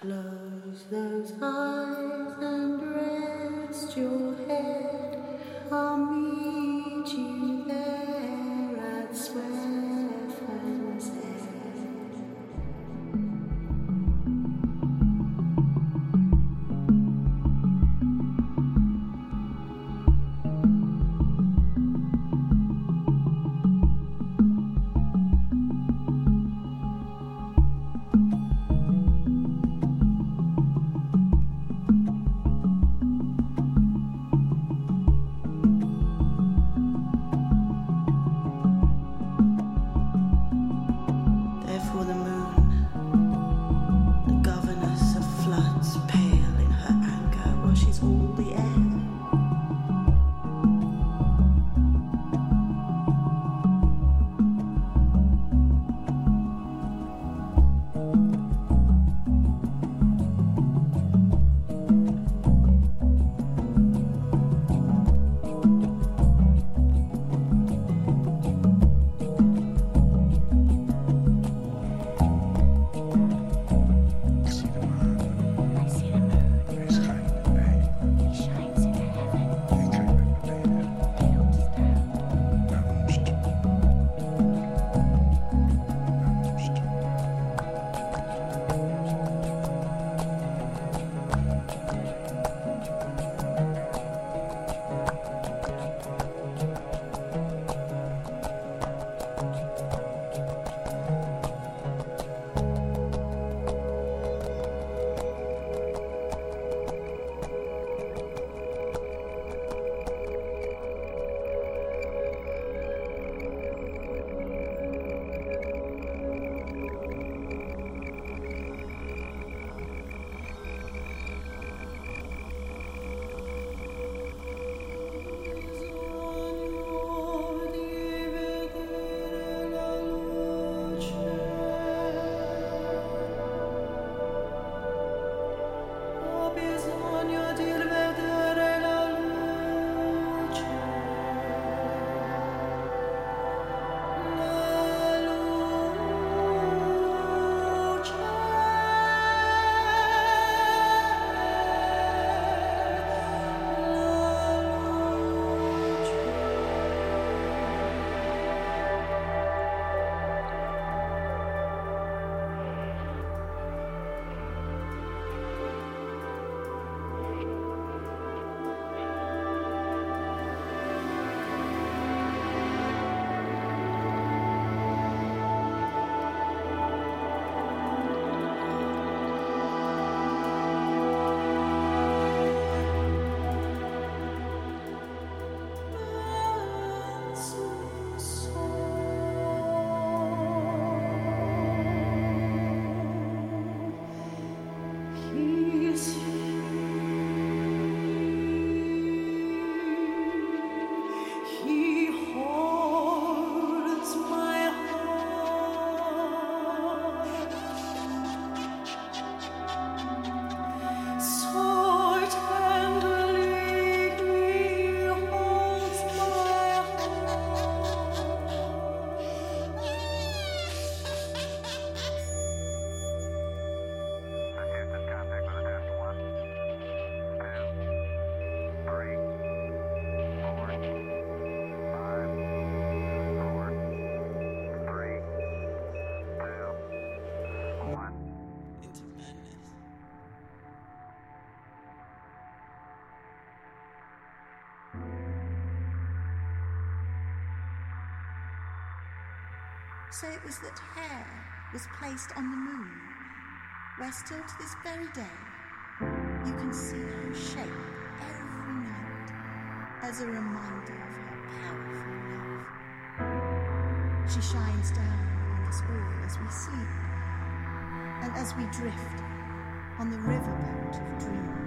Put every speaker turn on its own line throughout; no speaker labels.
Close those eyes and rest your head. I'll meet you there at Sweffen's So
it was that hare was placed on the moon, where still to this very day you can see her shape every night as a reminder of her powerful love. She shines down on us all as we sleep and as we drift on the riverboat of dreams.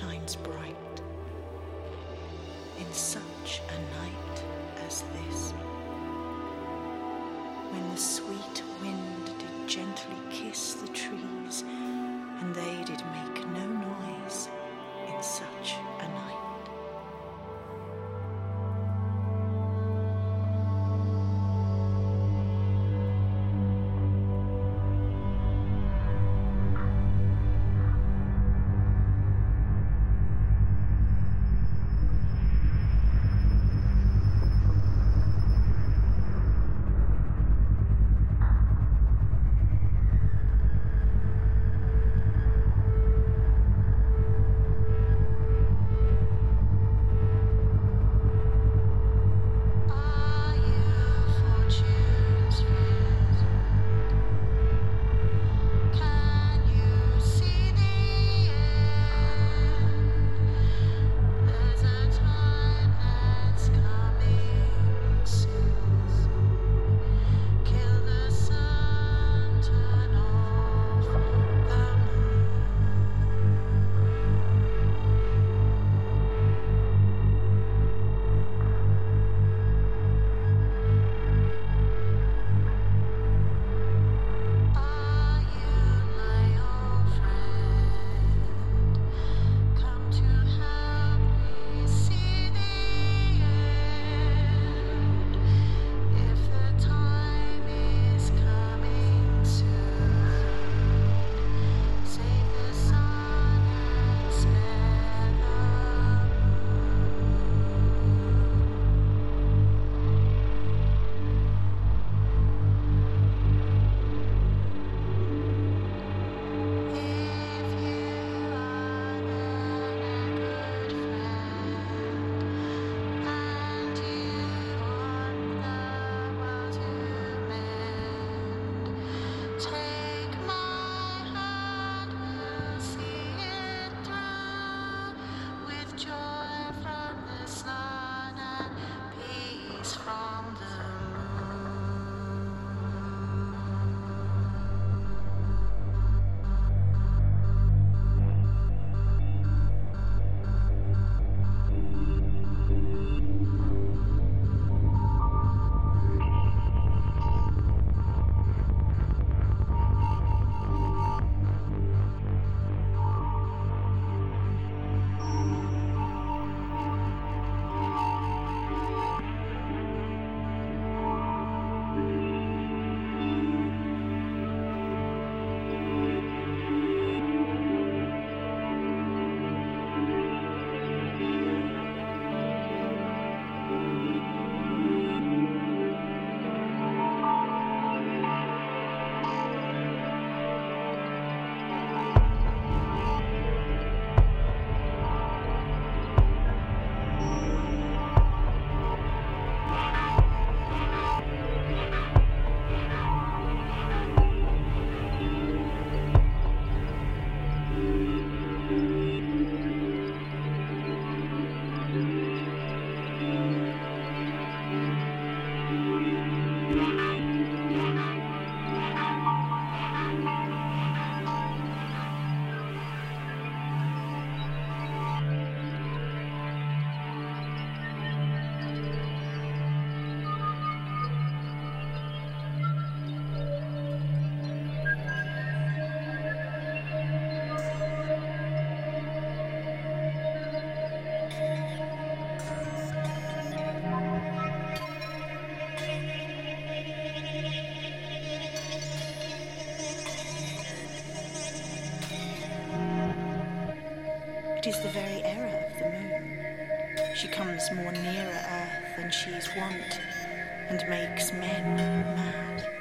Shines bright in such a night as this, when the sweet wind did gently kiss the trees, and they did make no noise in such a night.
It
is the very error of the moon. She comes more nearer earth than she is wont, and makes men mad.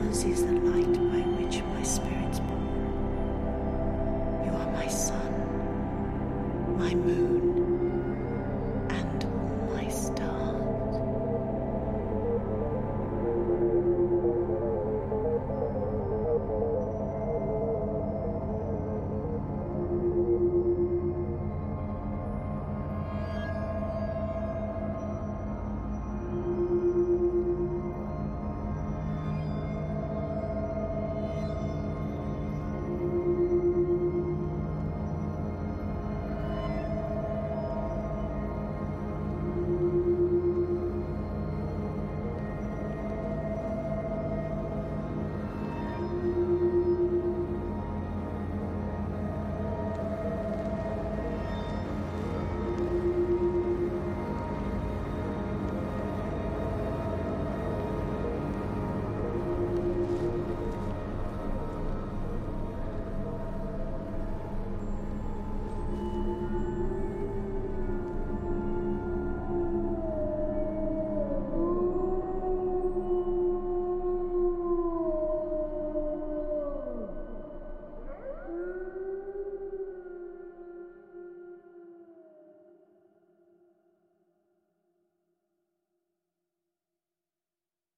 always is the light by which my spirit's born. You are my sun, my moon.